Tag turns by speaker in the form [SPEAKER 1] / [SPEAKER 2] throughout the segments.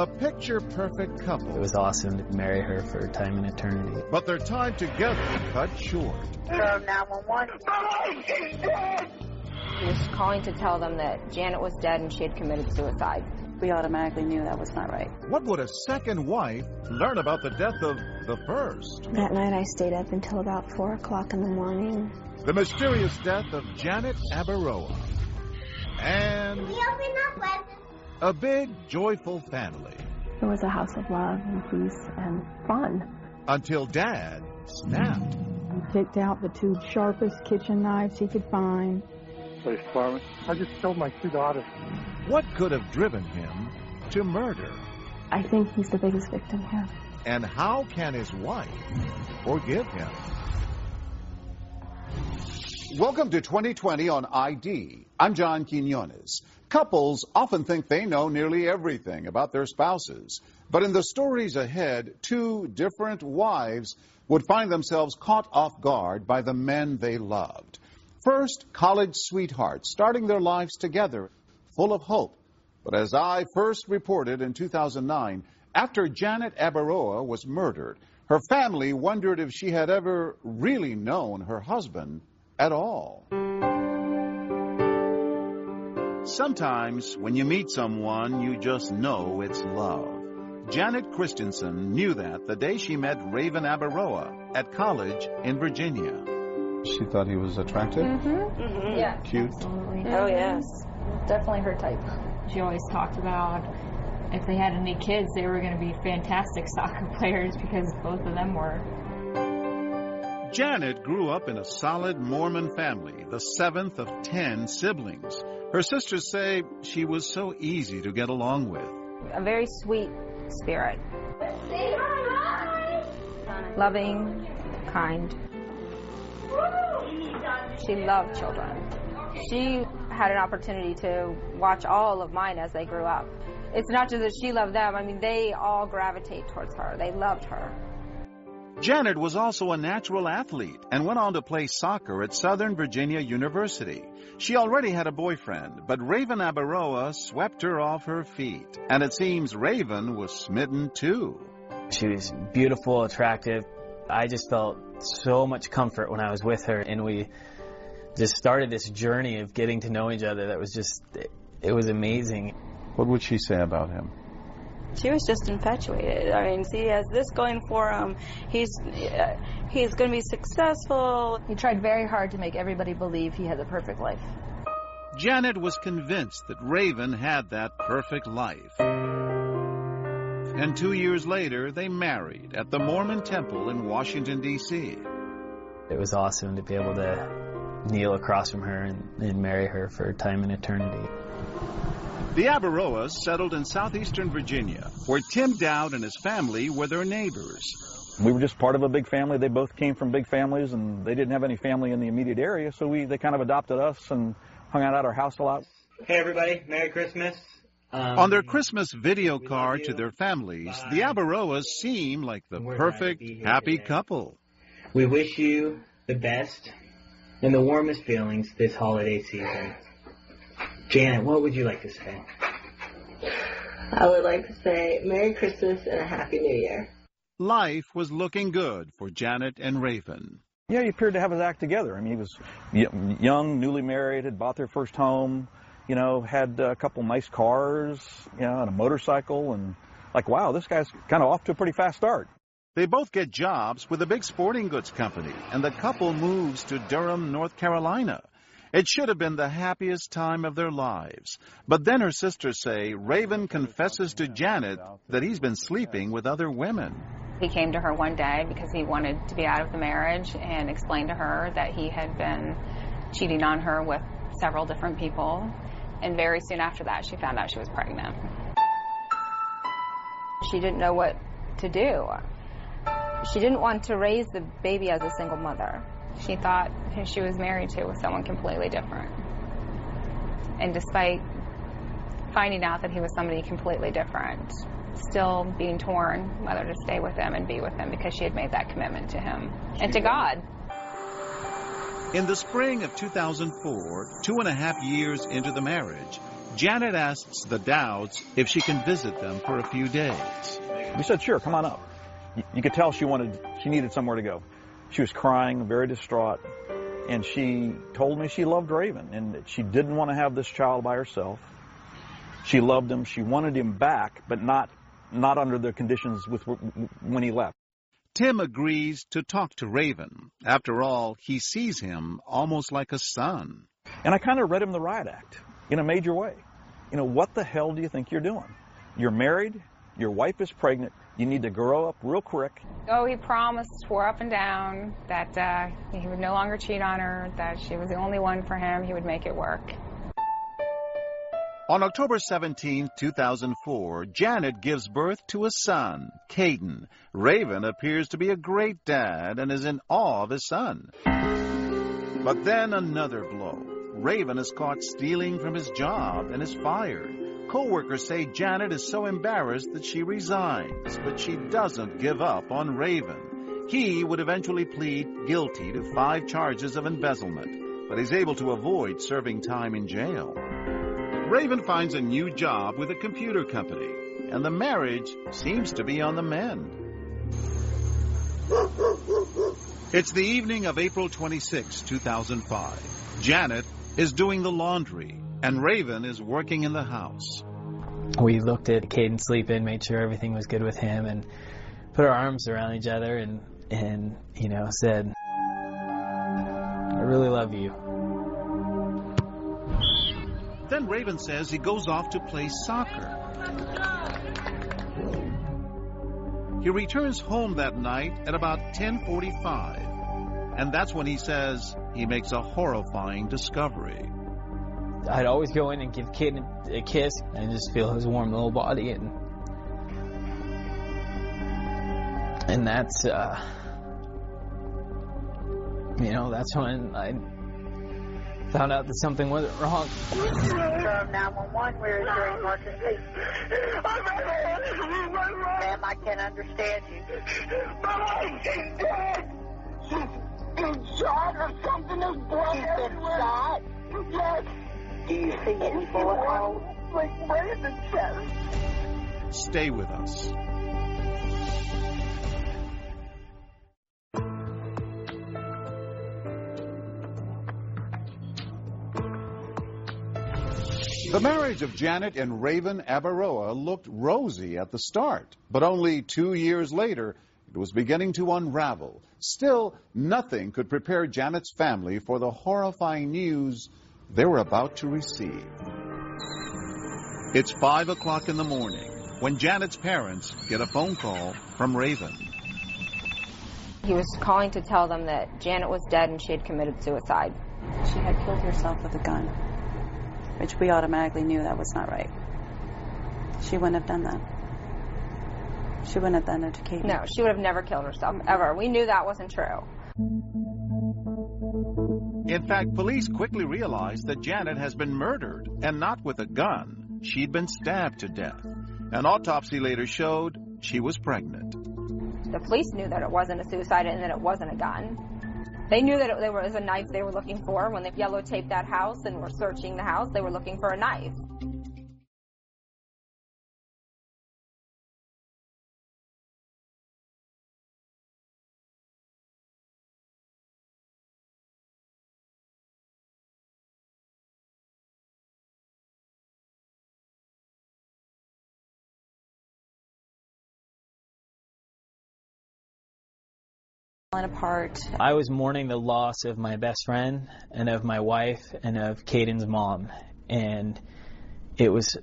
[SPEAKER 1] A picture perfect couple.
[SPEAKER 2] It was awesome to marry her for time and eternity.
[SPEAKER 1] But their time together cut short.
[SPEAKER 3] Hello, 911.
[SPEAKER 4] He was calling to tell them that Janet was dead and she had committed suicide.
[SPEAKER 5] We automatically knew that was not right.
[SPEAKER 1] What would a second wife learn about the death of the first?
[SPEAKER 6] That night I stayed up until about 4 o'clock in the morning.
[SPEAKER 1] The mysterious death of Janet Abaroa. And a big, joyful family.
[SPEAKER 7] It was a house of love and peace and fun.
[SPEAKER 1] Until Dad snapped.
[SPEAKER 7] He picked out the two sharpest kitchen knives he could find.
[SPEAKER 8] Police department. I just killed my two daughters.
[SPEAKER 1] What could have driven him to murder?
[SPEAKER 7] I think he's the biggest victim here.
[SPEAKER 1] And how can his wife forgive him? Welcome to 2020 on ID. I'm John Quinones. Couples often think they know nearly everything about their spouses. But in the stories ahead, two different wives would find themselves caught off guard by the men they loved. First, college sweethearts starting their lives together, full of hope. But as I first reported in 2009, after Janet Abaroa was murdered, her family wondered if she had ever really known her husband at all. Sometimes when you meet someone, you just know it's love. Janet Christensen knew that the day she met Raven Abaroa at college in Virginia.
[SPEAKER 9] She thought he was attractive?
[SPEAKER 4] Mm-hmm. Mm-hmm. Yeah.
[SPEAKER 9] Cute?
[SPEAKER 5] Oh, yes.
[SPEAKER 4] Definitely her type.
[SPEAKER 10] She always talked about if they had any kids, they were going to be fantastic soccer players because both of them were.
[SPEAKER 1] Janet grew up in a solid Mormon family, the seventh of ten siblings. Her sisters say she was so easy to get along with.
[SPEAKER 4] A very sweet spirit. Loving, kind. She loved children. She had an opportunity to watch all of mine as they grew up. It's not just that she loved them, I mean, they all gravitate towards her. They loved her.
[SPEAKER 1] Janet was also a natural athlete and went on to play soccer at Southern Virginia University. She already had a boyfriend, but Raven Abaroa swept her off her feet. And it seems Raven was smitten too.
[SPEAKER 2] She was beautiful, attractive. I just felt so much comfort when I was with her, and we just started this journey of getting to know each other that was just, it was amazing.
[SPEAKER 9] What would she say about him?
[SPEAKER 5] She was just infatuated. I mean, see, he has this going for him. He's uh, he's going to be successful.
[SPEAKER 4] He tried very hard to make everybody believe he had the perfect life.
[SPEAKER 1] Janet was convinced that Raven had that perfect life. And two years later, they married at the Mormon Temple in Washington, D.C.
[SPEAKER 2] It was awesome to be able to kneel across from her and, and marry her for time and eternity.
[SPEAKER 1] The Abaroas settled in southeastern Virginia, where Tim Dowd and his family were their neighbors.
[SPEAKER 11] We were just part of a big family. They both came from big families, and they didn't have any family in the immediate area, so we they kind of adopted us and hung out at our house a lot.
[SPEAKER 12] Hey, everybody! Merry Christmas.
[SPEAKER 1] Um, On their Christmas video card to their families, Bye. the Abaroas seem like the we're perfect, happy
[SPEAKER 12] today.
[SPEAKER 1] couple.
[SPEAKER 12] We wish you the best and the warmest feelings this holiday season. Janet, what would you like to say?
[SPEAKER 13] I would like to say Merry Christmas and a Happy New Year.
[SPEAKER 1] life was looking good for Janet and Raven.
[SPEAKER 11] Yeah, he appeared to have his act together. I mean, he was young, newly married, had bought their first home, you know, had a couple nice cars, you know, and a motorcycle, and like, wow, this guy's kind of off to a pretty fast start.
[SPEAKER 1] They both get jobs with a big sporting goods company, and the couple moves to Durham, North Carolina. It should have been the happiest time of their lives. But then her sisters say Raven confesses to Janet that he's been sleeping with other women.
[SPEAKER 14] He came to her one day because he wanted to be out of the marriage and explained to her that he had been cheating on her with several different people. And very soon after that, she found out she was pregnant. She didn't know what to do. She didn't want to raise the baby as a single mother. She thought who she was married to was someone completely different. And despite finding out that he was somebody completely different, still being torn whether to stay with him and be with him because she had made that commitment to him and to God.
[SPEAKER 1] In the spring of 2004, two and a half years into the marriage, Janet asks the Dowds if she can visit them for a few days.
[SPEAKER 11] We said, sure, come on up. You could tell she wanted, she needed somewhere to go. She was crying, very distraught, and she told me she loved Raven and that she didn't want to have this child by herself. She loved him. She wanted him back, but not not under the conditions with when he left.
[SPEAKER 1] Tim agrees to talk to Raven. After all, he sees him almost like a son.
[SPEAKER 11] And I kind of read him the riot act in a major way. You know, what the hell do you think you're doing? You're married, your wife is pregnant, you need to grow up real quick.
[SPEAKER 14] Oh, he promised, swore up and down that uh, he would no longer cheat on her, that she was the only one for him, he would make it work.
[SPEAKER 1] On October 17, 2004, Janet gives birth to a son, Caden. Raven appears to be a great dad and is in awe of his son. But then another blow. Raven is caught stealing from his job and is fired. Co-workers say Janet is so embarrassed that she resigns, but she doesn't give up on Raven. He would eventually plead guilty to five charges of embezzlement, but is able to avoid serving time in jail. Raven finds a new job with a computer company, and the marriage seems to be on the mend. It's the evening of April 26, 2005. Janet is doing the laundry and Raven is working in the house.
[SPEAKER 2] We looked at Caden sleeping, made sure everything was good with him, and put our arms around each other and, and you know, said, I really love you.
[SPEAKER 1] Then Raven says he goes off to play soccer. He returns home that night at about 1045. And that's when he says he makes a horrifying discovery.
[SPEAKER 2] I'd always go in and give Kid a kiss and just feel his warm little body and and that's uh you know that's when I found out that something wasn't wrong.
[SPEAKER 13] Durham 911, where is your emergency? Ma'am, I can't understand you.
[SPEAKER 15] My wife is dead. She's been shot or something. There's blood
[SPEAKER 13] She's been shot?
[SPEAKER 15] Yes.
[SPEAKER 13] You
[SPEAKER 15] the.
[SPEAKER 1] Stay with us. The marriage of Janet and Raven Abaroa looked rosy at the start, but only two years later, it was beginning to unravel. Still, nothing could prepare Janet's family for the horrifying news they were about to receive. It's 5 o'clock in the morning when Janet's parents get a phone call from Raven.
[SPEAKER 14] He was calling to tell them that Janet was dead and she had committed suicide.
[SPEAKER 16] She had killed herself with a gun which we automatically knew that was not right. She wouldn't have done that. She wouldn't have done it to Caden.
[SPEAKER 14] No, she would have never killed herself, ever. We knew that wasn't true.
[SPEAKER 1] In fact, police quickly realized that Janet has been murdered, and not with a gun. She'd been stabbed to death. An autopsy later showed she was pregnant.
[SPEAKER 14] The police knew that it wasn't a suicide and that it wasn't a gun. They knew that it, there was a knife they were looking for when they yellow taped that house and were searching the house. They were looking for a knife.
[SPEAKER 16] Apart.
[SPEAKER 2] I was mourning the loss of my best friend and of my wife and of Caden's mom. And it was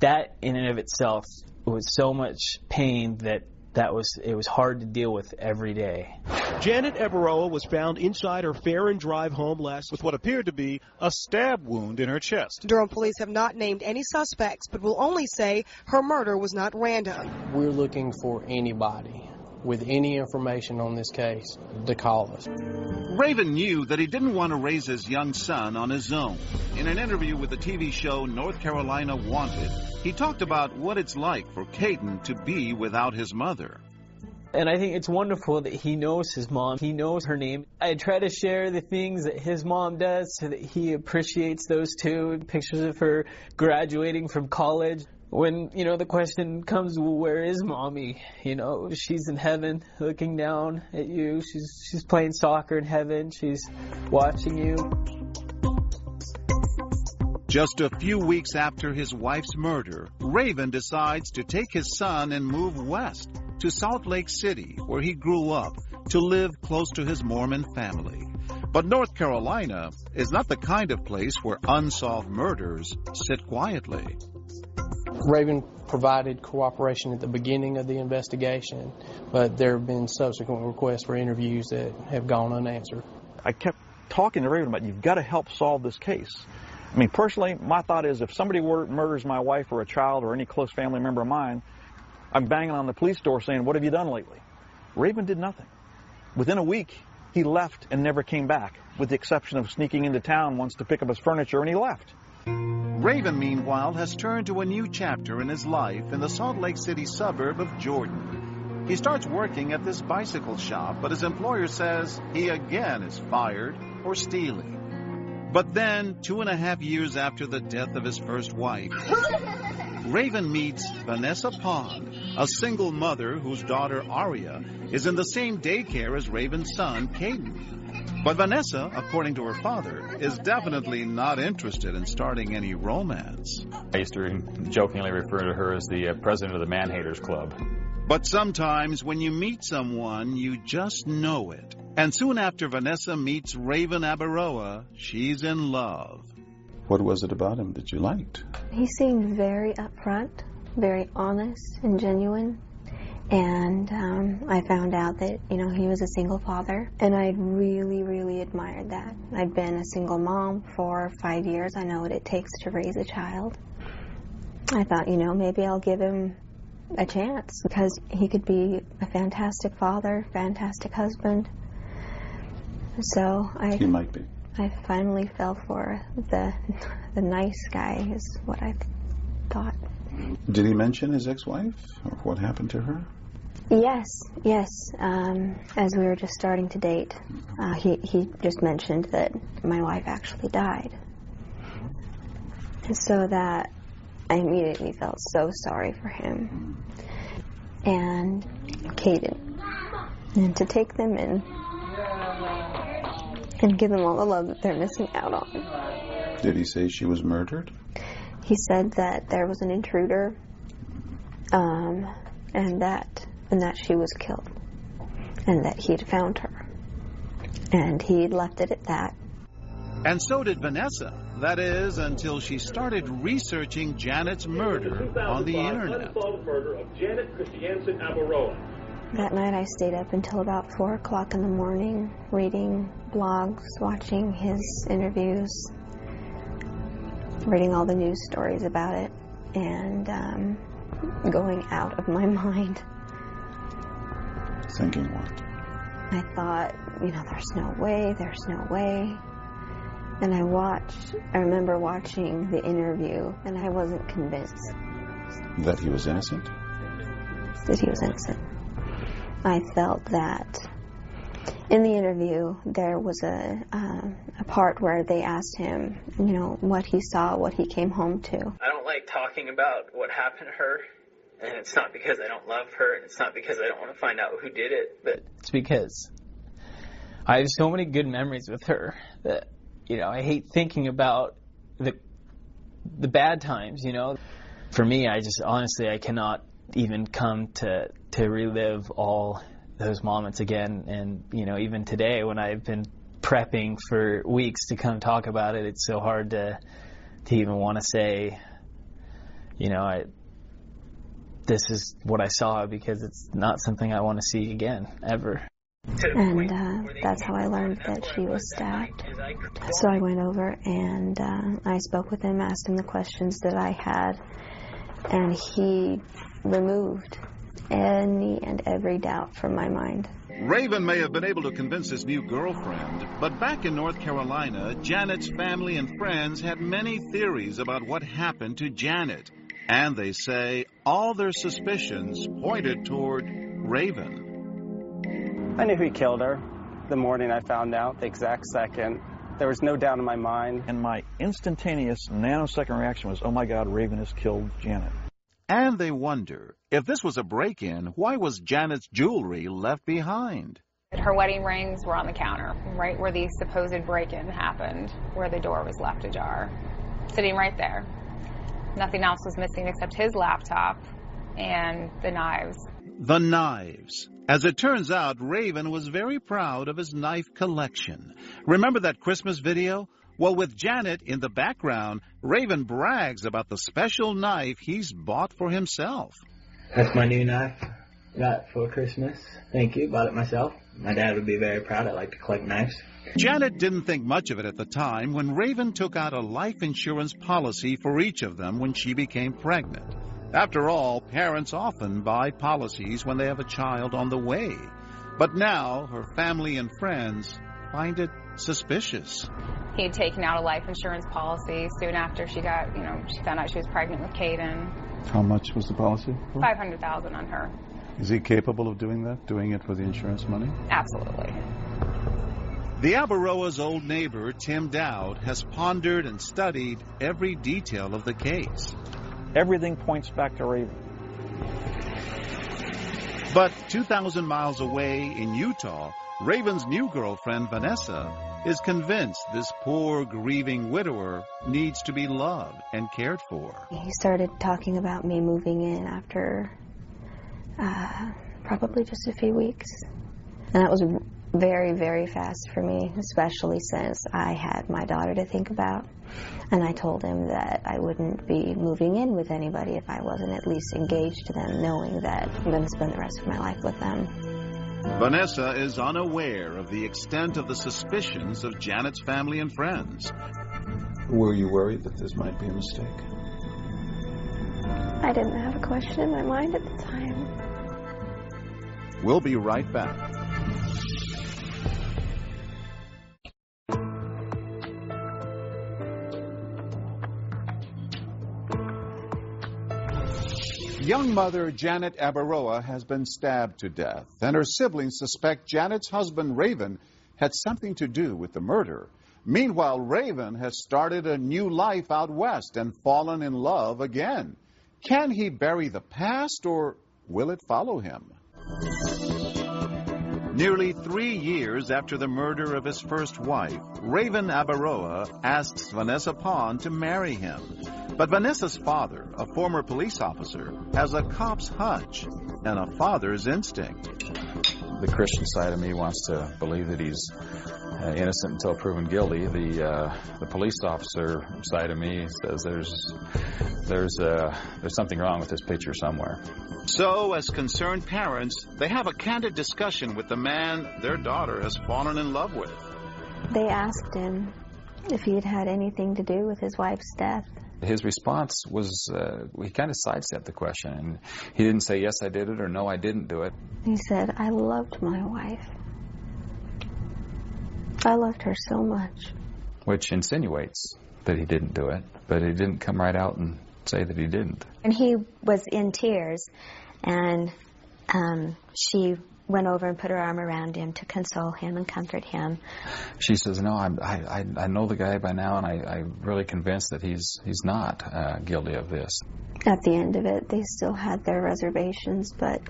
[SPEAKER 2] that in and of itself was so much pain that that was it was hard to deal with every day.
[SPEAKER 17] Janet Abaroa was found inside her Fair and Drive home last
[SPEAKER 18] with what appeared to be a stab wound in her chest.
[SPEAKER 19] Durham police have not named any suspects, but will only say her murder was not random.
[SPEAKER 20] We're looking for anybody with any information on this case to call us.
[SPEAKER 1] Raven knew that he didn't want to raise his young son on his own. In an interview with the TV show North Carolina Wanted, he talked about what it's like for Caden to be without his mother.
[SPEAKER 2] And I think it's wonderful that he knows his mom. He knows her name. I try to share the things that his mom does so that he appreciates those too. Pictures of her graduating from college when you know the question comes well, where is mommy? You know she's in heaven looking down at you. She's she's playing soccer in heaven. She's watching you.
[SPEAKER 1] Just a few weeks after his wife's murder raven decides to take his son and move west to salt lake city where he grew up to live close to his mormon family. But north carolina is not the kind of place where unsolved murders sit quietly
[SPEAKER 20] Raven provided cooperation at the beginning of the investigation, but there have been subsequent requests for interviews that have gone unanswered.
[SPEAKER 11] I kept talking to Raven about you've got to help solve this case. I mean, personally, my thought is if somebody murders my wife or a child or any close family member of mine, I'm banging on the police door saying, What have you done lately? Raven did nothing. Within a week, he left and never came back, with the exception of sneaking into town once to pick up his furniture, and he left.
[SPEAKER 1] Raven, meanwhile, has turned to a new chapter in his life in the Salt Lake City suburb of Jordan. He starts working at this bicycle shop, but his employer says he again is fired for stealing. But then, two and a half years after the death of his first wife, Raven meets Vanessa Pond, a single mother whose daughter Aria is in the same daycare as Raven's son, Caden. But Vanessa, according to her father, is definitely not interested in starting any romance.
[SPEAKER 21] I used to jokingly refer to her as the uh, president of the Man Haters Club.
[SPEAKER 1] But sometimes when you meet someone, you just know it. And soon after Vanessa meets Raven Abaroa, she's in love.
[SPEAKER 22] What was it about him that you liked?
[SPEAKER 6] He seemed very upfront, very honest and genuine and um, I found out that you know he was a single father, and I really, really admired that. I'd been a single mom for five years. I know what it takes to raise a child. I thought, you know, maybe I'll give him a chance because he could be a fantastic father, fantastic husband. So I.
[SPEAKER 22] He might be.
[SPEAKER 6] I finally fell for the the nice guy, is what I thought.
[SPEAKER 22] Did he mention his ex-wife or what happened to her?
[SPEAKER 6] Yes, yes. Um, as we were just starting to date, uh, he he just mentioned that my wife actually died, and so that I immediately felt so sorry for him and Caden, and to take them in and give them all the love that they're missing out on.
[SPEAKER 22] Did he say she was murdered?
[SPEAKER 6] He said that there was an intruder, um, and that and that she was killed and that he'd found her. And he'd left it at that.
[SPEAKER 1] And so did Vanessa. That is, until she started researching Janet's murder on the internet.
[SPEAKER 6] That night I stayed up until about 4 o'clock in the morning, reading blogs, watching his interviews, reading all the news stories about it, and um, going out of my mind.
[SPEAKER 22] Thinking what?
[SPEAKER 6] I thought, you know, there's no way, there's no way. And I watched, I remember watching the interview, and I wasn't convinced.
[SPEAKER 22] That he was innocent?
[SPEAKER 6] That he was innocent. I felt that in the interview, there was a, uh, a part where they asked him, you know, what he saw, what he came home to.
[SPEAKER 2] I don't like talking about what happened to her and it's not because I don't love her, and it's not because I don't want to find out who did it, but it's because I have so many good memories with her that you know I hate thinking about the the bad times. You know, for me, I just honestly I cannot even come to to relive all those moments again. And you know, even today when I've been prepping for weeks to come talk about it, it's so hard to to even want to say, you know, I this is what I saw because it's not something I want to see again ever.
[SPEAKER 6] And uh, that's how I learned that she was stabbed. So I went over and uh, I spoke with him, asked him the questions that I had, and he removed any and every doubt from my mind.
[SPEAKER 1] Raven may have been able to convince his new girlfriend, but back in North Carolina, Janet's family and friends had many theories about what happened to Janet. And they say all their suspicions pointed toward Raven.
[SPEAKER 23] I knew he killed her the morning I found out, the exact second. There was no doubt in my mind.
[SPEAKER 11] And my instantaneous nanosecond reaction was, oh my God, Raven has killed Janet.
[SPEAKER 1] And they wonder if this was a break in, why was Janet's jewelry left behind?
[SPEAKER 14] Her wedding rings were on the counter, right where the supposed break in happened, where the door was left ajar. Sitting right there. Nothing else was missing except his laptop and the knives.
[SPEAKER 1] The knives. As it turns out, Raven was very proud of his knife collection. Remember that Christmas video? Well, with Janet in the background, Raven brags about the special knife he's bought for himself.
[SPEAKER 12] That's my new knife. Got for Christmas. Thank you. Bought it myself. My dad would be very proud. I like to collect knives.
[SPEAKER 1] Janet didn't think much of it at the time when Raven took out a life insurance policy for each of them when she became pregnant. After all, parents often buy policies when they have a child on the way. But now her family and friends find it suspicious.
[SPEAKER 14] He had taken out a life insurance policy soon after she got, you know, she found out she was pregnant with Caden.
[SPEAKER 22] How much was the policy?
[SPEAKER 14] Five hundred thousand on her.
[SPEAKER 22] Is he capable of doing that? Doing it for the insurance money?
[SPEAKER 14] Absolutely.
[SPEAKER 1] The Abaroa's old neighbor, Tim Dowd, has pondered and studied every detail of the case.
[SPEAKER 11] Everything points back to Raven.
[SPEAKER 1] But 2,000 miles away in Utah, Raven's new girlfriend, Vanessa, is convinced this poor, grieving widower needs to be loved and cared for.
[SPEAKER 6] He started talking about me moving in after uh, probably just a few weeks. And that was very, very fast for me, especially since I had my daughter to think about. And I told him that I wouldn't be moving in with anybody if I wasn't at least engaged to them, knowing that I'm going to spend the rest of my life with them.
[SPEAKER 1] Vanessa is unaware of the extent of the suspicions of Janet's family and friends.
[SPEAKER 22] Were you worried that this might be a mistake?
[SPEAKER 6] I didn't have a question in my mind at the time.
[SPEAKER 1] We'll be right back. Young mother Janet Abaroa has been stabbed to death, and her siblings suspect Janet's husband Raven had something to do with the murder. Meanwhile, Raven has started a new life out west and fallen in love again. Can he bury the past or will it follow him? Nearly three years after the murder of his first wife, Raven Abaroa asks Vanessa Pond to marry him. But Vanessa's father, a former police officer, has a cop's hunch and a father's instinct.
[SPEAKER 21] The Christian side of me wants to believe that he's uh, innocent until proven guilty. The uh, the police officer side of me says there's there's uh, there's something wrong with this picture somewhere.
[SPEAKER 1] So, as concerned parents, they have a candid discussion with the man their daughter has fallen in love with.
[SPEAKER 6] They asked him if he had had anything to do with his wife's death.
[SPEAKER 21] His response was uh, he kind of sidestepped the question, and he didn't say yes I did it or no I didn't do it.
[SPEAKER 6] He said, I loved my wife. I loved her so much.
[SPEAKER 21] which insinuates that he didn't do it, but he didn't come right out and say that he didn't.
[SPEAKER 6] And he was in tears, and um, she went over and put her arm around him to console him and comfort him.
[SPEAKER 21] She says, "No, I'm, I, I I know the guy by now, and I, I'm really convinced that he's he's not uh, guilty of this."
[SPEAKER 6] At the end of it, they still had their reservations, but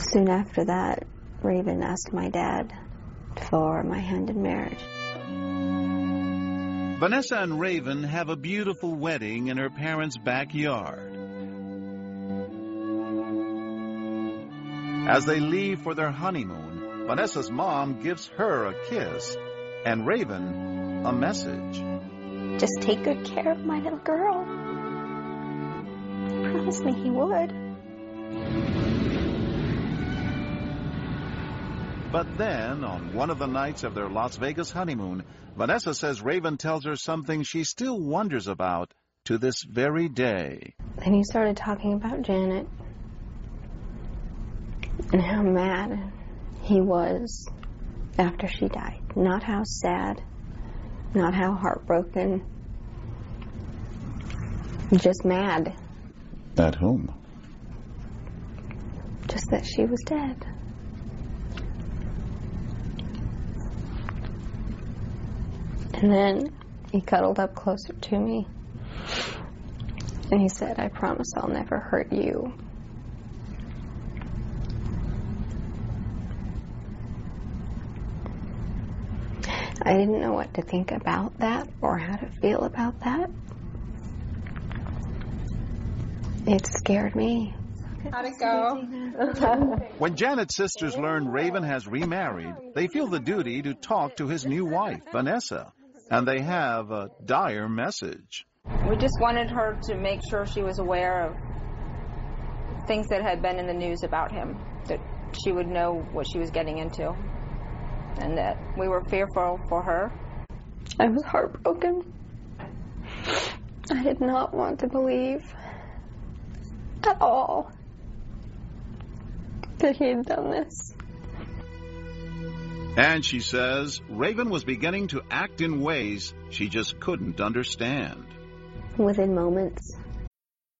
[SPEAKER 6] soon after that, Raven asked my dad for my hand in marriage.
[SPEAKER 1] Vanessa and Raven have a beautiful wedding in her parents' backyard. As they leave for their honeymoon, Vanessa's mom gives her a kiss and Raven a message.
[SPEAKER 6] Just take good care of my little girl. He promised me he would.
[SPEAKER 1] But then, on one of the nights of their Las Vegas honeymoon, Vanessa says Raven tells her something she still wonders about to this very day.
[SPEAKER 6] Then he started talking about Janet and how mad he was after she died. Not how sad, not how heartbroken, just mad.
[SPEAKER 22] At whom?
[SPEAKER 6] Just that she was dead. And then he cuddled up closer to me. And he said, I promise I'll never hurt you. I didn't know what to think about that or how to feel about that. It scared me.
[SPEAKER 14] How'd it go?
[SPEAKER 1] When Janet's sisters learn Raven has remarried, they feel the duty to talk to his new wife, Vanessa, and they have a dire message.
[SPEAKER 14] We just wanted her to make sure she was aware of things that had been in the news about him, that she would know what she was getting into, and that we were fearful for her.
[SPEAKER 6] I was heartbroken. I did not want to believe at all that he had done this.
[SPEAKER 1] And she says Raven was beginning to act in ways she just couldn't understand.
[SPEAKER 6] Within moments,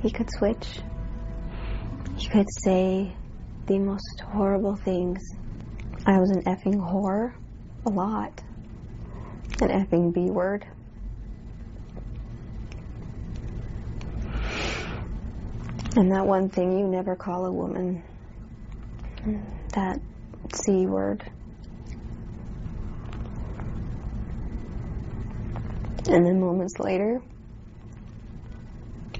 [SPEAKER 6] He could switch. He could say the most horrible things. I was an effing whore a lot. An effing B word. And that one thing you never call a woman. That C word. And then moments later,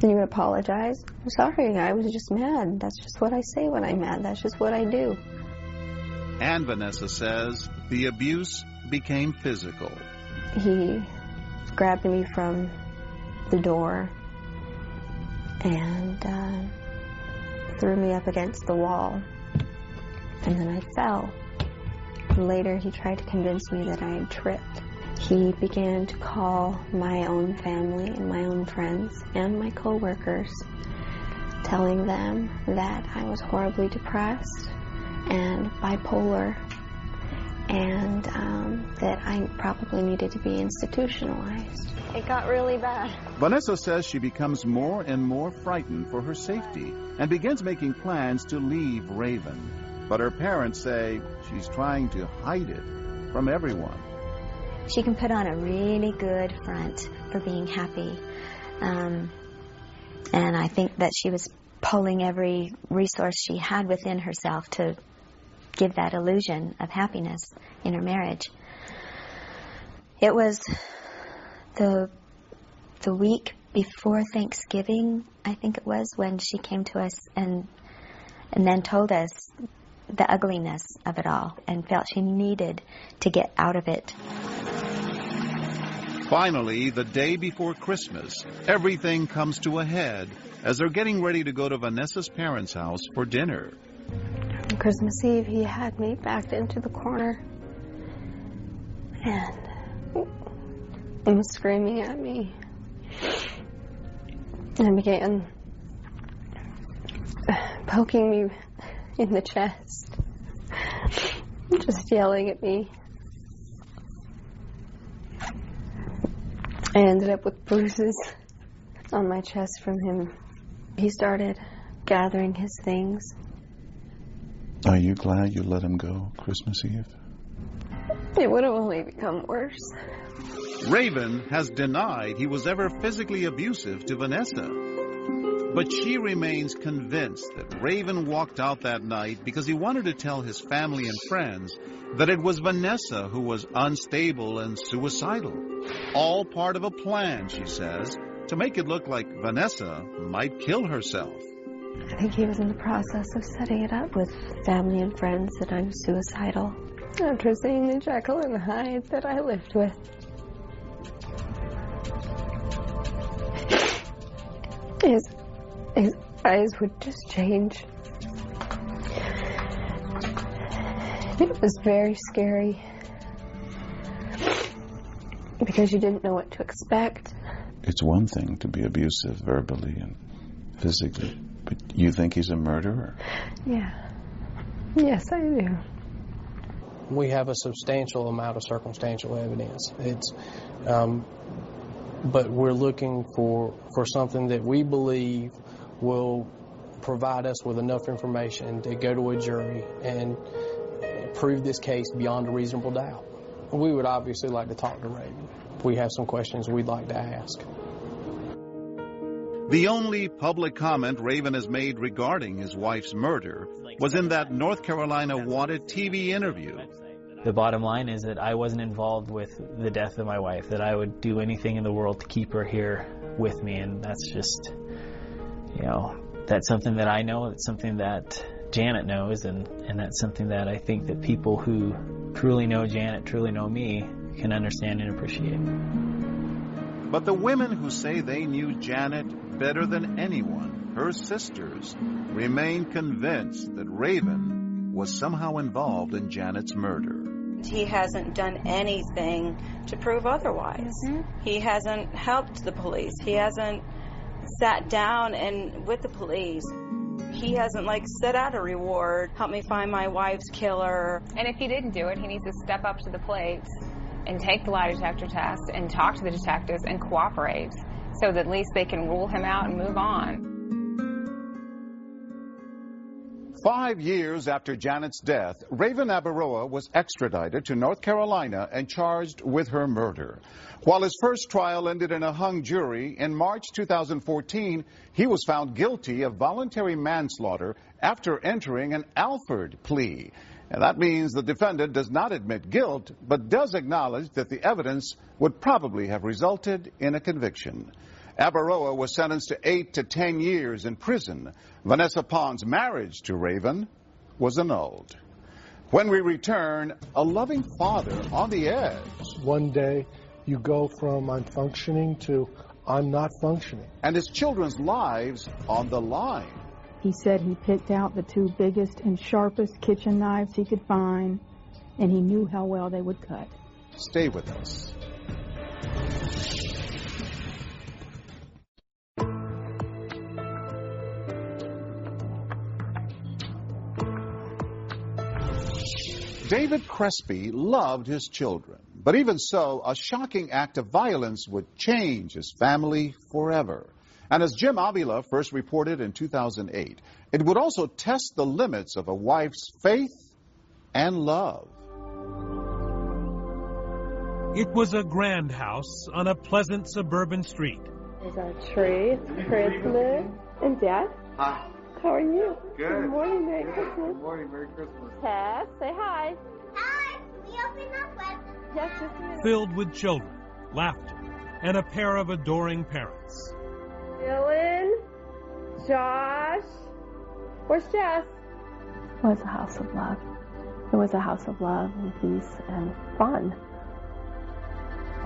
[SPEAKER 6] you apologize. I'm sorry, I was just mad. That's just what I say when I'm mad. That's just what I do.
[SPEAKER 1] And Vanessa says the abuse became physical.
[SPEAKER 6] He grabbed me from the door and uh, threw me up against the wall. And then I fell. Later, he tried to convince me that I had tripped. He began to call my own family and my own friends and my coworkers, telling them that I was horribly depressed and bipolar and um, that I probably needed to be institutionalized. It got really bad.
[SPEAKER 1] Vanessa says she becomes more and more frightened for her safety and begins making plans to leave Raven. But her parents say she's trying to hide it from everyone.
[SPEAKER 24] She can put on a really good front for being happy. Um, and I think that she was pulling every resource she had within herself to give that illusion of happiness in her marriage. It was the the week before Thanksgiving, I think it was, when she came to us and and then told us the ugliness of it all and felt she needed to get out of it.
[SPEAKER 1] Finally, the day before Christmas, everything comes to a head as they're getting ready to go to Vanessa's parents' house for dinner.
[SPEAKER 6] On Christmas Eve, he had me backed into the corner and he was screaming at me and began poking me in the chest, just yelling at me. I ended up with bruises on my chest from him. He started gathering his things.
[SPEAKER 22] Are you glad you let him go Christmas Eve?
[SPEAKER 6] It would have only become worse.
[SPEAKER 18] Raven has denied he was ever physically abusive to Vanessa. But she remains convinced that Raven walked out that night because he wanted to tell his family and friends that it was Vanessa who was unstable and suicidal. All part of a plan, she says, to make it look like Vanessa might kill herself.
[SPEAKER 6] I think he was in the process of setting it up with family and friends that I'm suicidal. After seeing the Jekyll and Hyde that I lived with. His, his eyes would just change. It was very scary because you didn't know what to expect.
[SPEAKER 22] It's one thing to be abusive verbally and physically, but you think he's a murderer?
[SPEAKER 6] Yeah. Yes, I do.
[SPEAKER 20] We have a substantial amount of circumstantial evidence. It's, um, but we're looking for for something that we believe will provide us with enough information to go to a jury and prove this case beyond a reasonable doubt. We would obviously like to talk to Raven. We have some questions we'd like to ask.
[SPEAKER 18] The only public comment Raven has made regarding his wife's murder was in that North Carolina Wanted TV interview.
[SPEAKER 2] The bottom line is that I wasn't involved with the death of my wife, that I would do anything in the world to keep her here with me, and that's just, you know, that's something that I know, it's something that Janet knows, and, and that's something that I think that people who truly know Janet, truly know me, can understand and appreciate.
[SPEAKER 1] But the women who say they knew Janet better than anyone, her sisters, remain convinced that Raven was somehow involved in Janet's murder.
[SPEAKER 5] He hasn't done anything to prove otherwise.
[SPEAKER 14] Mm-hmm.
[SPEAKER 5] He hasn't helped the police. He hasn't sat down and with the police. He hasn't like set out a reward, help me find my wife's killer.
[SPEAKER 14] And if he didn't do it, he needs to step up to the plate and take the lie detector test and talk to the detectives and cooperate so that at least they can rule him out and move on.
[SPEAKER 1] Five years after Janet's death, Raven Abaroa was extradited to North Carolina and charged with her murder. While his first trial ended in a hung jury, in March 2014, he was found guilty of voluntary manslaughter after entering an Alford plea. And that means the defendant does not admit guilt, but does acknowledge that the evidence would probably have resulted in a conviction. Abaroa was sentenced to eight to ten years in prison. Vanessa Pond's marriage to Raven was annulled. When we return, a loving father on the edge.
[SPEAKER 25] One day you go from I'm functioning to I'm not functioning.
[SPEAKER 1] And his children's lives on the line.
[SPEAKER 26] He said he picked out the two biggest and sharpest kitchen knives he could find, and he knew how well they would cut.
[SPEAKER 1] Stay with us. David Crespi loved his children, but even so, a shocking act of violence would change his family forever. And as Jim Avila first reported in 2008, it would also test the limits of a wife's faith and love.
[SPEAKER 27] It was a grand house on a pleasant suburban street.
[SPEAKER 7] There's our tree. It's Christmas. And Dad?
[SPEAKER 28] Hi.
[SPEAKER 7] How are you?
[SPEAKER 28] Good.
[SPEAKER 7] Good morning, Merry
[SPEAKER 28] Good.
[SPEAKER 7] Christmas.
[SPEAKER 28] Good morning, Merry Christmas.
[SPEAKER 7] Tess, say hi.
[SPEAKER 15] Hi. We open our presents.
[SPEAKER 7] Yes, just a minute.
[SPEAKER 27] Filled with children, laughter, and a pair of adoring parents.
[SPEAKER 7] Dylan, Josh, where's Jess?
[SPEAKER 6] It was a house of love. It was a house of love and peace and fun.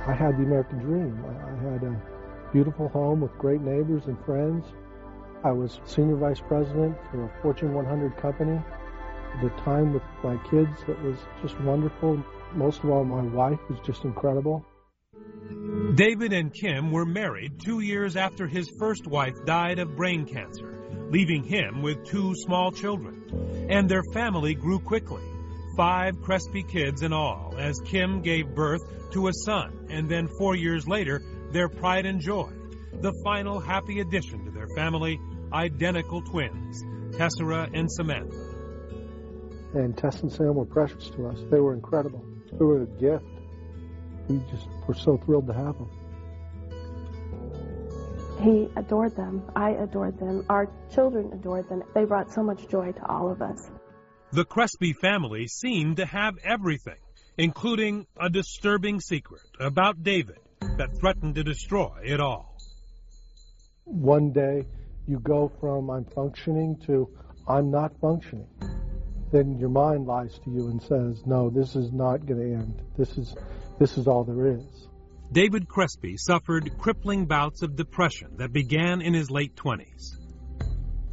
[SPEAKER 25] I had the American dream. I I had a beautiful home with great neighbors and friends. I was senior vice president for a Fortune 100 company. The time with my kids, it was just wonderful. Most of all, my wife was just incredible.
[SPEAKER 27] David and Kim were married two years after his first wife died of brain cancer, leaving him with two small children. And their family grew quickly. Five Crespi kids in all, as Kim gave birth to a son, and then four years later, their pride and joy. The final happy addition to their family, identical twins, Tessara and Samantha.
[SPEAKER 25] And Tess and Sam were precious to us. They were incredible. They were a gift. We just were so thrilled to have them.
[SPEAKER 7] He adored them. I adored them. Our children adored them. They brought so much joy to all of us.
[SPEAKER 27] The Crespi family seemed to have everything, including a disturbing secret about David that threatened to destroy it all.
[SPEAKER 25] One day, you go from I'm functioning to I'm not functioning. Then your mind lies to you and says, no, this is not going to end. This is, this is all there is.
[SPEAKER 27] David Crespi suffered crippling bouts of depression that began in his late 20s.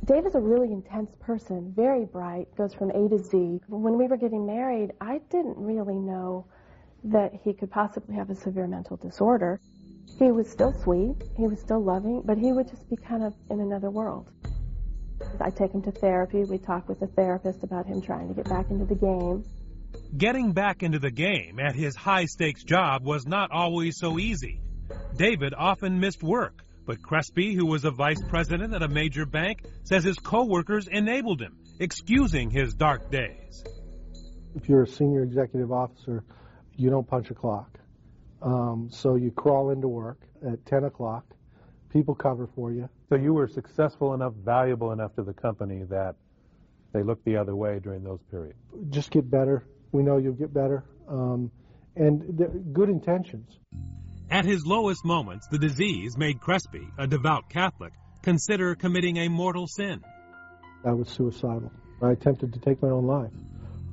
[SPEAKER 7] Dave is a really intense person, very bright, goes from A to Z. When we were getting married, I didn't really know that he could possibly have a severe mental disorder. He was still sweet, he was still loving, but he would just be kind of in another world. I take him to therapy. We talk with the therapist about him trying to get back into the game.
[SPEAKER 27] Getting back into the game at his high stakes job was not always so easy. David often missed work, but Crespi, who was a vice president at a major bank, says his coworkers enabled him, excusing his dark days.
[SPEAKER 25] If you're a senior executive officer, you don't punch a clock. Um, so you crawl into work at 10 o'clock. People cover for you.
[SPEAKER 29] So you were successful enough, valuable enough to the company that they looked the other way during those periods.
[SPEAKER 25] Just get better. We know you'll get better. Um, and good intentions.
[SPEAKER 27] At his lowest moments, the disease made Crespi, a devout Catholic, consider committing a mortal sin.
[SPEAKER 25] I was suicidal. I attempted to take my own life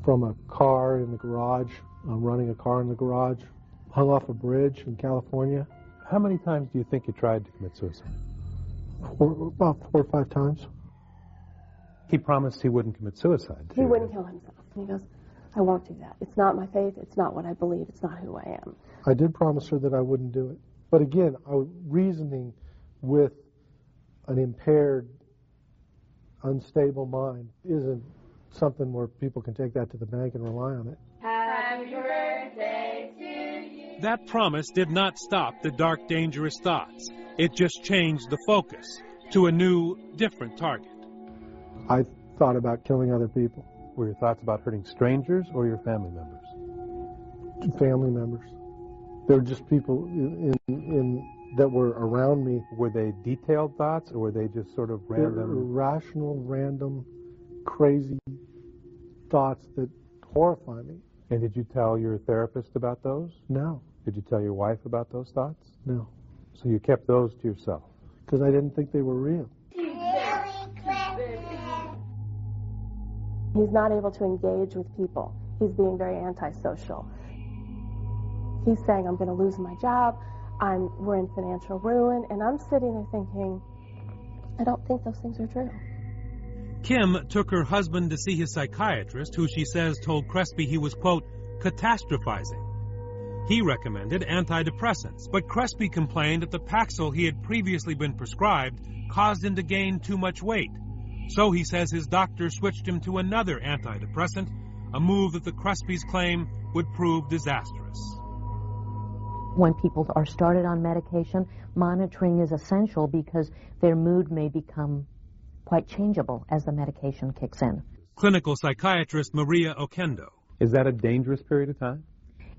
[SPEAKER 25] from a car in the garage, uh, running a car in the garage, hung off a bridge in California.
[SPEAKER 29] How many times do you think you tried to commit suicide?
[SPEAKER 25] Four, about four or five times.
[SPEAKER 29] He promised he wouldn't commit suicide.
[SPEAKER 7] He wouldn't kill himself. And he goes, I won't do that. It's not my faith. It's not what I believe. It's not who I am.
[SPEAKER 25] I did promise her that I wouldn't do it. But again, I was reasoning with an impaired, unstable mind isn't something where people can take that to the bank and rely on it.
[SPEAKER 15] Happy birthday to you.
[SPEAKER 27] That promise did not stop the dark, dangerous thoughts. It just changed the focus to a new, different target.
[SPEAKER 25] I thought about killing other people.
[SPEAKER 29] Were your thoughts about hurting strangers or your family members?
[SPEAKER 25] Family members. They were just people in, in, in that were around me.
[SPEAKER 29] Were they detailed thoughts or were they just sort of random?
[SPEAKER 25] Irrational, random, crazy thoughts that horrify me.
[SPEAKER 29] And did you tell your therapist about those?
[SPEAKER 25] No.
[SPEAKER 29] Did you tell your wife about those thoughts?
[SPEAKER 25] No.
[SPEAKER 29] So you kept those to yourself?
[SPEAKER 25] Because I didn't think they were real.
[SPEAKER 7] He's not able to engage with people. He's being very antisocial. He's saying, I'm going to lose my job. I'm, we're in financial ruin. And I'm sitting there thinking, I don't think those things are true.
[SPEAKER 27] Kim took her husband to see his psychiatrist, who she says told Crespi he was, quote, catastrophizing. He recommended antidepressants, but Crespi complained that the Paxil he had previously been prescribed caused him to gain too much weight. So he says his doctor switched him to another antidepressant, a move that the Crespis claim would prove disastrous.
[SPEAKER 30] When people are started on medication, monitoring is essential because their mood may become quite changeable as the medication kicks in.
[SPEAKER 27] Clinical psychiatrist Maria Oquendo.
[SPEAKER 29] Is that a dangerous period of time?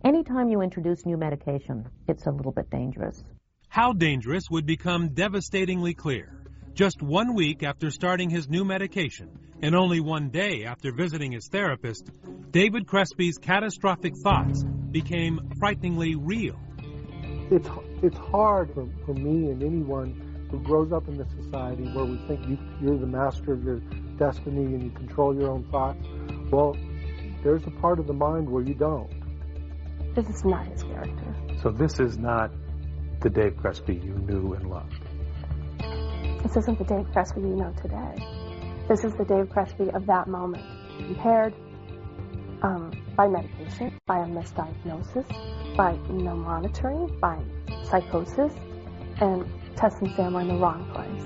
[SPEAKER 30] Anytime you introduce new medication, it's a little bit dangerous.
[SPEAKER 27] How dangerous would become devastatingly clear. Just one week after starting his new medication, and only one day after visiting his therapist, David Crespi's catastrophic thoughts became frighteningly real.
[SPEAKER 25] It's, it's hard for, for me and anyone who grows up in this society where we think you, you're the master of your destiny and you control your own thoughts. Well, there's a part of the mind where you don't.
[SPEAKER 7] This is not his character.
[SPEAKER 29] So this is not the Dave Crespi you knew and loved.
[SPEAKER 7] This isn't the Dave Crespi you know today. This is the Dave Crespi of that moment. impaired um, by medication, by a misdiagnosis, by no monitoring, by psychosis, and Tess and Sam were in the wrong place.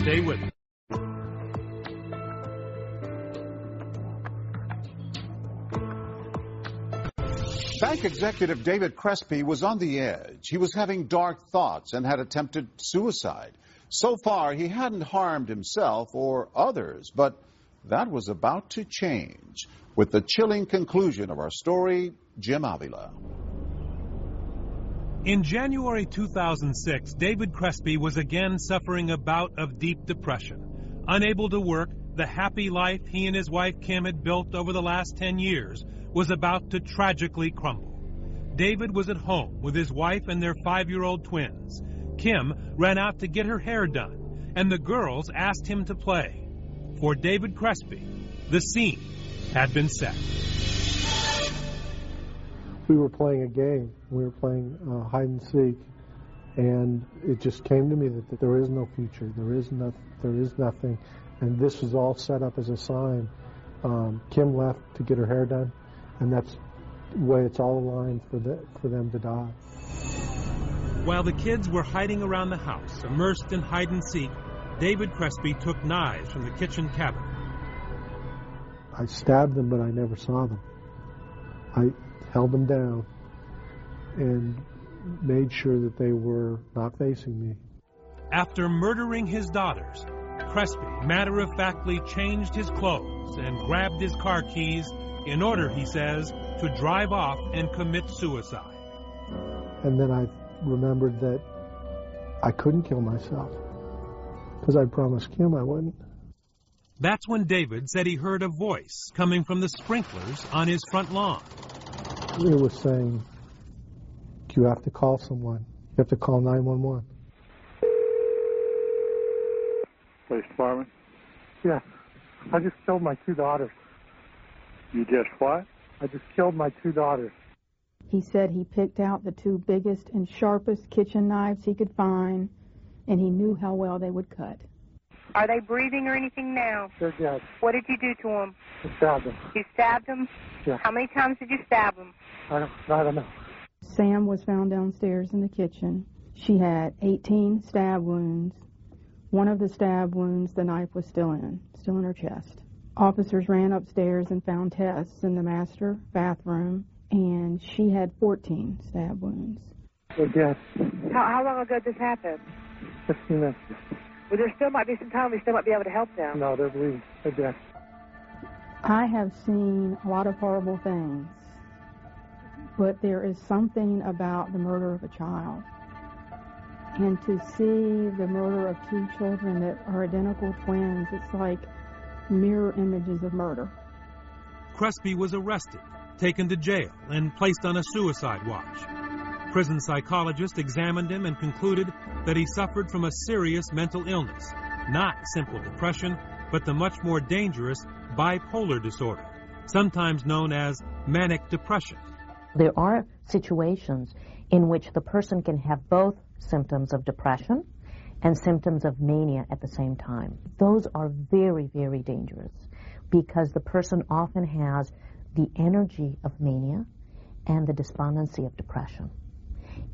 [SPEAKER 27] Stay with me.
[SPEAKER 1] Bank executive David Crespi was on the edge. He was having dark thoughts and had attempted suicide. So far, he hadn't harmed himself or others, but that was about to change. With the chilling conclusion of our story, Jim Avila.
[SPEAKER 27] In January 2006, David Crespi was again suffering a bout of deep depression. Unable to work, the happy life he and his wife Kim had built over the last 10 years was about to tragically crumble. David was at home with his wife and their five year old twins. Kim ran out to get her hair done, and the girls asked him to play. For David Crespi, the scene had been set.
[SPEAKER 25] We were playing a game. We were playing uh, hide and seek, and it just came to me that, that there is no future. There is no, there is nothing, and this was all set up as a sign. Um, Kim left to get her hair done, and that's the way it's all aligned for the, for them to die.
[SPEAKER 27] While the kids were hiding around the house, immersed in hide and seek, David Crespi took knives from the kitchen cabinet.
[SPEAKER 25] I stabbed them, but I never saw them. I held them down and made sure that they were not facing me.
[SPEAKER 27] After murdering his daughters, Crespi matter of factly changed his clothes and grabbed his car keys in order, he says, to drive off and commit suicide.
[SPEAKER 25] And then I remembered that I couldn't kill myself because I promised Kim I wouldn't.
[SPEAKER 27] That's when David said he heard a voice coming from the sprinklers on his front lawn.
[SPEAKER 25] It was saying, you have to call someone. You have to call 911.
[SPEAKER 31] Police department?
[SPEAKER 25] Yeah. I just killed my two daughters.
[SPEAKER 31] You just what?
[SPEAKER 25] I just killed my two daughters.
[SPEAKER 26] He said he picked out the two biggest and sharpest kitchen knives he could find, and he knew how well they would cut.
[SPEAKER 32] Are they breathing or anything now?
[SPEAKER 25] They're dead.
[SPEAKER 32] What did you do to them?
[SPEAKER 25] I stabbed them.
[SPEAKER 32] You stabbed them?
[SPEAKER 25] Yeah.
[SPEAKER 32] How many times did you stab them?
[SPEAKER 25] I don't, I don't know.
[SPEAKER 26] Sam was found downstairs in the kitchen. She had 18 stab wounds. One of the stab wounds, the knife was still in, still in her chest. Officers ran upstairs and found Tess in the master bathroom, and she had 14 stab wounds.
[SPEAKER 25] Oh, they're dead.
[SPEAKER 32] How, how long ago did this happen?
[SPEAKER 25] 15 minutes.
[SPEAKER 32] Well, there still might be some time. We still might be able to help them.
[SPEAKER 25] No, they're bleeding. They're dead.
[SPEAKER 26] I have seen a lot of horrible things, but there is something about the murder of a child. And to see the murder of two children that are identical twins, it's like mirror images of murder.
[SPEAKER 27] Crespi was arrested, taken to jail, and placed on a suicide watch. Prison psychologists examined him and concluded that he suffered from a serious mental illness, not simple depression, but the much more dangerous bipolar disorder, sometimes known as manic depression.
[SPEAKER 30] There are situations in which the person can have both symptoms of depression and symptoms of mania at the same time. Those are very, very dangerous because the person often has the energy of mania and the despondency of depression.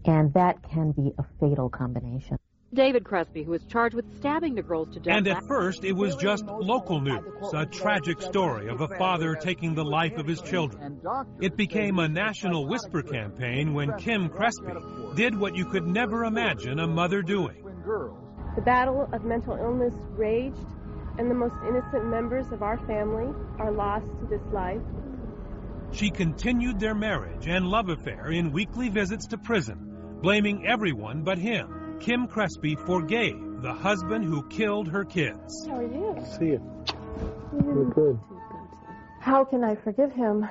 [SPEAKER 30] And that can be a fatal combination.
[SPEAKER 33] David Crespi, who was charged with stabbing the girls to death.
[SPEAKER 27] And at first, it was just local news, a tragic story of a father taking the life of his children. It became a national whisper campaign when Kim Crespi did what you could never imagine a mother doing.
[SPEAKER 7] The battle of mental illness raged, and the most innocent members of our family are lost to this life.
[SPEAKER 27] She continued their marriage and love affair in weekly visits to prison, blaming everyone but him. Kim Crespi forgave the husband who killed her kids.
[SPEAKER 7] How are you?
[SPEAKER 25] See you. We're good.
[SPEAKER 7] How can I forgive him?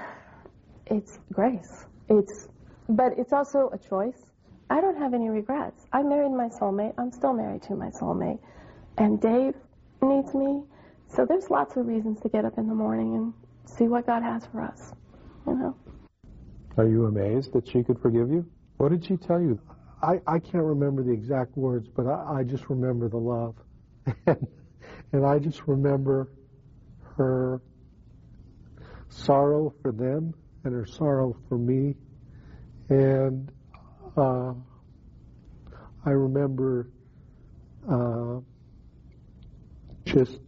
[SPEAKER 7] It's grace. It's, but it's also a choice. I don't have any regrets. I married my soulmate. I'm still married to my soulmate. And Dave needs me. So there's lots of reasons to get up in the morning and see what God has for us. You know?
[SPEAKER 29] Are you amazed that she could forgive you? What did she tell you?
[SPEAKER 25] I, I can't remember the exact words, but I, I just remember the love. and, and I just remember her sorrow for them and her sorrow for me. And uh, I remember uh, just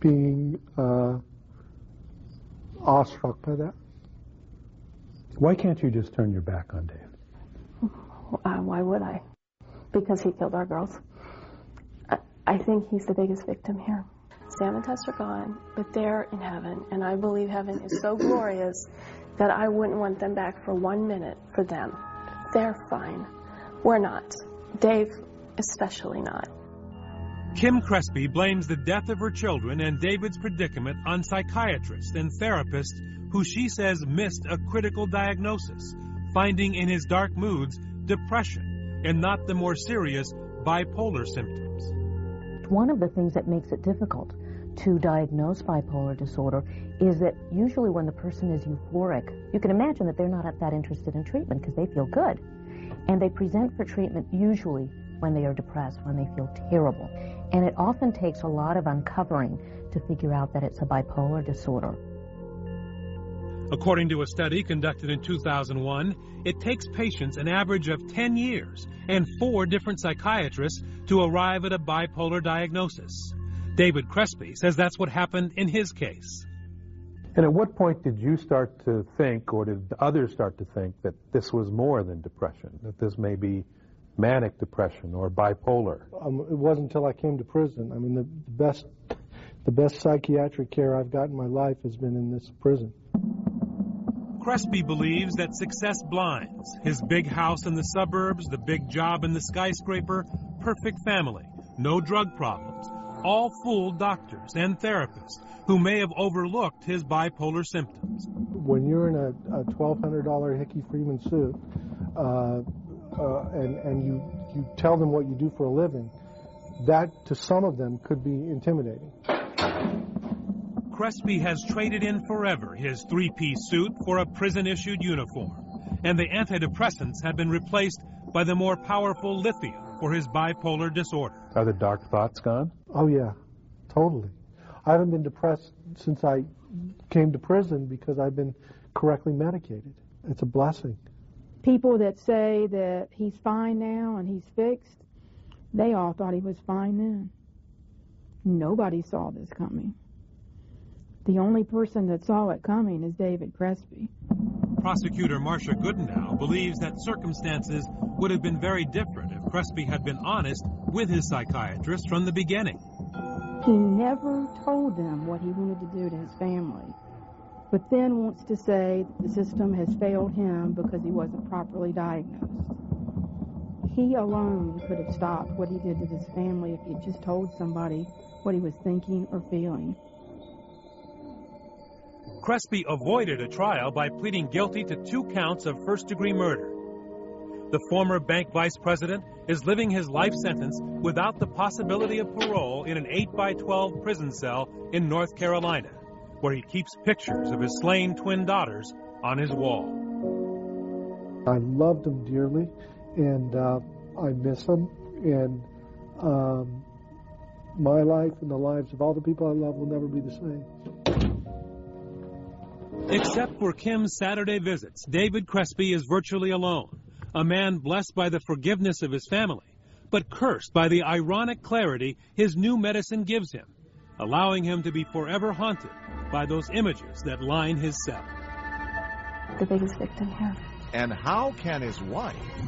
[SPEAKER 25] being uh, awestruck by that.
[SPEAKER 29] Why can't you just turn your back on Dave?
[SPEAKER 7] Uh, why would I? Because he killed our girls. I, I think he's the biggest victim here. Sam and Tess are gone, but they're in heaven, and I believe heaven is so glorious that I wouldn't want them back for one minute for them. They're fine. We're not. Dave, especially not.
[SPEAKER 27] Kim Crespi blames the death of her children and David's predicament on psychiatrists and therapists who she says missed a critical diagnosis, finding in his dark moods depression and not the more serious bipolar symptoms.
[SPEAKER 30] One of the things that makes it difficult to diagnose bipolar disorder is that usually when the person is euphoric, you can imagine that they're not that interested in treatment because they feel good. And they present for treatment usually when they are depressed, when they feel terrible. And it often takes a lot of uncovering to figure out that it's a bipolar disorder.
[SPEAKER 27] According to a study conducted in 2001, it takes patients an average of 10 years and four different psychiatrists to arrive at a bipolar diagnosis. David Crespi says that's what happened in his case.
[SPEAKER 29] And at what point did you start to think, or did others start to think, that this was more than depression, that this may be manic depression or bipolar?
[SPEAKER 25] Um, it wasn't until I came to prison. I mean, the, the best, the best psychiatric care I've got in my life has been in this prison.
[SPEAKER 27] Crespi believes that success blinds. His big house in the suburbs, the big job in the skyscraper, perfect family, no drug problems, all fooled doctors and therapists who may have overlooked his bipolar symptoms.
[SPEAKER 25] When you're in a, a $1,200 Hickey Freeman suit uh, uh, and, and you, you tell them what you do for a living, that to some of them could be intimidating.
[SPEAKER 27] Crespi has traded in forever his three piece suit for a prison issued uniform, and the antidepressants have been replaced by the more powerful lithium for his bipolar disorder.
[SPEAKER 29] Are the dark thoughts gone?
[SPEAKER 25] Oh, yeah, totally. I haven't been depressed since I came to prison because I've been correctly medicated. It's a blessing.
[SPEAKER 26] People that say that he's fine now and he's fixed, they all thought he was fine then. Nobody saw this coming. The only person that saw it coming is David Crespi.
[SPEAKER 27] Prosecutor Marcia Goodenow believes that circumstances would have been very different if Crespi had been honest with his psychiatrist from the beginning.
[SPEAKER 26] He never told them what he wanted to do to his family, but then wants to say the system has failed him because he wasn't properly diagnosed. He alone could have stopped what he did to his family if he had just told somebody what he was thinking or feeling.
[SPEAKER 27] Crespi avoided a trial by pleading guilty to two counts of first degree murder. The former bank vice president is living his life sentence without the possibility of parole in an 8 by 12 prison cell in North Carolina, where he keeps pictures of his slain twin daughters on his wall.
[SPEAKER 25] I loved him dearly, and uh, I miss him, and um, my life and the lives of all the people I love will never be the same.
[SPEAKER 27] Except for Kim's Saturday visits, David Crespi is virtually alone, a man blessed by the forgiveness of his family, but cursed by the ironic clarity his new medicine gives him, allowing him to be forever haunted by those images that line his cell.
[SPEAKER 7] The biggest victim here.
[SPEAKER 1] And how can his wife